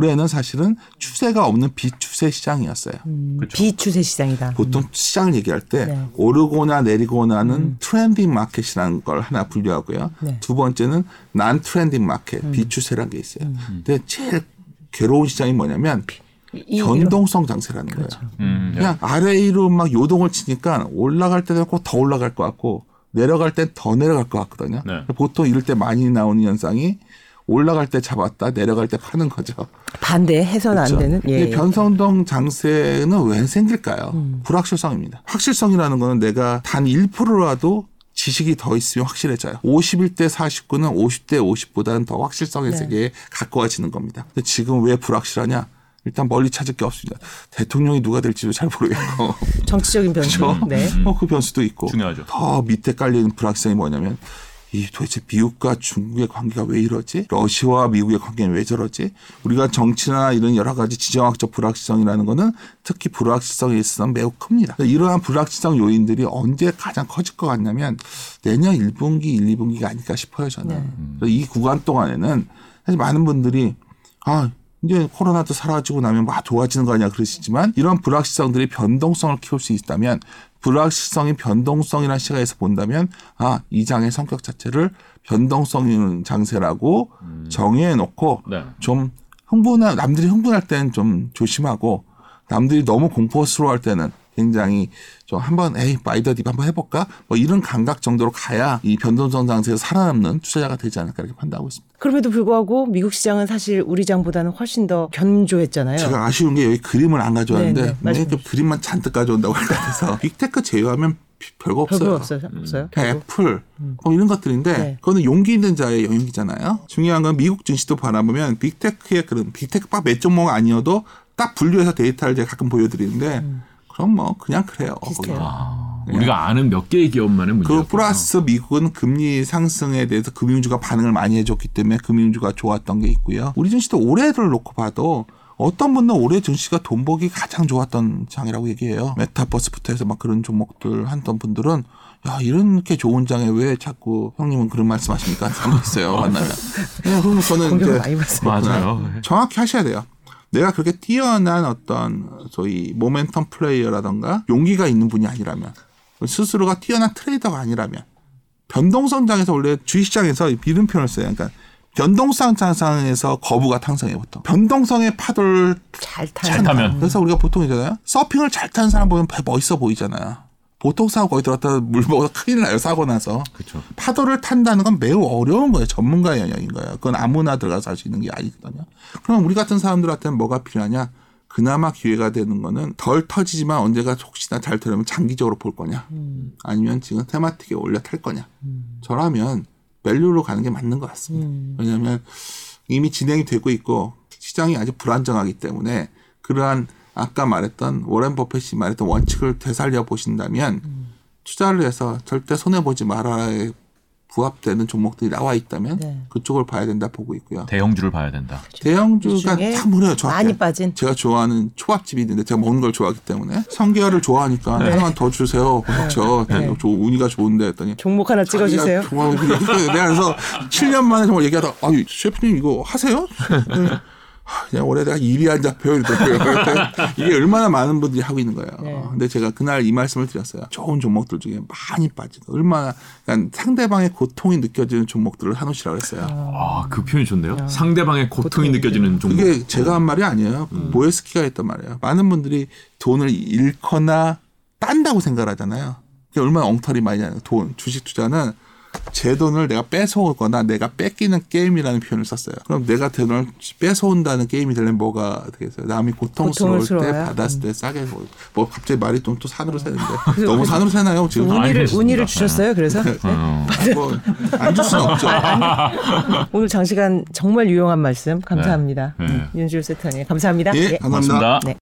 올해는 사실은 추세가 없는 비추세 시장이었어요. 음, 비추세 시장이다. 보통 시장을 얘기할 때 네. 음. 오르거나 내리거나는 trending market이라는 걸 하나 분류하고요. 네. 음. 두 번째는 non-trending market, 비추세라는 게 있어요. 근데 제일 괴로운 시장이 뭐냐면 이- 변동성 장세라는 그렇죠. 거예요. 음, 그냥 아래 위로 막 요동을 치니까 올라갈 때도 있고 더 올라갈 것 같고 내려갈 때 더 내려갈 것 같거든요. 네. 보통 이럴 때 많이 나오는 현상이 올라갈 때 잡았다 내려갈 때 파는 거죠. 반대 해서는 그렇죠. 안 되는. 예. 이 예. 변성동 장세는 왜 생길까요? 음. 불확실성입니다. 확실성이라는 거는 내가 단 1%라도 지식이 더 있으면 확실해져요. 51대 49는 50대 50보다는 더 확실성의 네. 세계에 가까워지는 겁니다. 근데 지금 왜 불확실하냐? 일단 멀리 찾을 게 없습니다. 대통령이 누가 될지도 잘 모르겠고. 정치적인 변수. 그렇죠? 네. 어, 그 변수도 있고. 중요하죠. 더 밑에 깔리는 불확실성이 뭐냐면 이 도대체 미국과 중국의 관계가 왜 이러지? 러시아와 미국의 관계는 왜 저러지? 우리가 정치나 이런 여러 가지 지정학적 불확실성이라는 거는 특히 불확실성에 있어서는 매우 큽니다. 이러한 불확실성 요인들이 언제 가장 커질 것 같냐면 내년 1분기, 1, 2분기가 아닐까 싶어요, 저는. 그래서 이 구간 동안에는 사실 많은 분들이 아, 이제 코로나도 사라지고 나면 막 좋아지는 거 아니야 그러시지만 이런 불확실성들이 변동성을 키울 수 있다면 불확실성이 변동성이라는 시각에서 본다면 아, 이 장의 성격 자체를 변동성 장세라고 정해 놓고 네. 좀 흥분한 남들이 흥분할 때는 좀 조심하고 남들이 너무 공포스러워할 때는 굉장히 좀 한번 에이 buy the dip 한번 해볼까 뭐 이런 감각 정도로 가야 이 변동성 장세에서 살아남는 투자자가 되지 않을까 이렇게 판단하고 있습니다. 그럼에도 불구하고 미국 시장은 사실 우리 장보다는 훨씬 더 견조했잖아요. 제가 아쉬운 게 여기 그림을 안 가져왔는데 네, 네, 그림만 잔뜩 가져온다고 같아서 빅테크 제외하면 비- 별거 없어요. 별거 없어요. 없어요. 그냥 애플 뭐 이런 것들인데 네. 그거는 용기 있는 자의 영역이잖아요. 중요한 건 미국 증시도 바라보면 빅테크의 그런 빅테크 빡 몇 종목 아니어도 딱 분류해서 데이터를 제가 가끔 보여드리는데 그럼 뭐 그냥 그래요. 음. 비슷해요. 아, 우리가 아는 몇 개의 기업만의 문제였구나. 그 플러스 미국은 금리 상승에 대해서 금융주가 반응을 많이 해줬기 때문에 금융주가 좋았던 게 있고요. 우리 증시도 올해를 놓고 봐도 어떤 분은 올해 증시가 돈 벌기 가장 좋았던 장이라고 얘기해요. 메타버스부터 해서 막 그런 종목들 하던 분들은 야 이렇게 좋은 장에 왜 자꾸 형님은 그런 말씀하십니까? 거 있어요 만나면. 네, 그럼 저는 이제. 맞아요. 정확히 하셔야 돼요. 내가 그렇게 뛰어난 어떤 소위 모멘텀 플레이어라던가 용기가 있는 분이 아니라면 스스로가 뛰어난 트레이더가 아니라면 변동성장에서 원래 주식시장에서 이런 표현을 써요. 그러니까 변동성 장상에서 거부가 탕성해 보통. 변동성의 파도를 잘 잘 타면. 그래서 우리가 보통 있잖아요. 서핑을 잘 타는 사람 보면 배 멋있어 보이잖아요. 보통 사고 거기 들어갔다 물 먹어서 큰일 나요. 사고 나서. 그렇죠. 파도를 탄다는 건 매우 어려운 거예요. 전문가의 영역인 거예요. 그건 아무나 들어가서 할 수 있는 게 아니거든요. 그럼 우리 같은 사람들한테는 뭐가 필요하냐? 그나마 기회가 되는 거는 덜 터지지만 언제가 혹시나 잘 되려면 장기적으로 볼 거냐? 아니면 지금 thematic에 올라탈 거냐? 저라면 value로 가는 게 맞는 것 같습니다. 왜냐하면 이미 진행이 되고 있고 시장이 아주 불안정하기 때문에 그러한 아까 말했던 워렌 버핏이 말했던 원칙을 되살려 보신다면 투자를 해서 절대 손해 보지 말아에 부합되는 종목들이 나와 있다면 네. 그쪽을 봐야 된다 보고 있고요. 대형주를 봐야 된다. 대형주가 중에 참 어려요. 정확히. 많이 빠진. 제가 좋아하는 초밥집이 있는데 제가 먹는 걸 좋아하기 때문에 성게알을 좋아하니까 하나만 더 주세요. 그렇죠. 네. 저 운이가 좋은데 했더니 종목 하나 찍어 주세요. 정말 그래. 내가 그래서 7년 만에 정말 얘기하다 아유 셰프님 이거 하세요? 그냥 올해 내가 일이 안 잡혀요 이러더라고요. 이게 얼마나 많은 분들이 하고 있는 거예요. 네. 근데 제가 그날 이 말씀을 드렸어요. 좋은 종목들 중에 많이 빠지고 얼마나 그러니까 상대방의 고통이 느껴지는 종목들을 하놓으시라고 했어요. 아, 그 표현이 좋네요. 상대방의 고통이 느껴지는 종목. 그게 제가 한 말이 아니에요. 보에스키가 했던 말이에요. 많은 분들이 돈을 잃거나 딴다고 생각하잖아요. 그게 얼마나 엉터리 말이냐. 돈, 주식 투자는 제 돈을 내가 뺏어오거나 내가 뺏기는 게임이라는 표현을 썼어요. 그럼 내가 돈을 뺏어온다는 게임이 되려면 뭐가 되겠어요? 남이 고통스러울 때 고통스러워요? 받았을 때 싸게 뭐, 뭐 갑자기 말이 좀 또 산으로 새는데 너무 산으로 새나요 지금? 운이를. 운이를 주셨어요. 그래서 네. 어. 뭐안 줄 수는 없죠. 오늘 장시간 정말 유용한 말씀 감사합니다. 네. 음, 윤주일 세터님 감사합니다. 예, 예. 감사합니다. 고맙습니다. 네.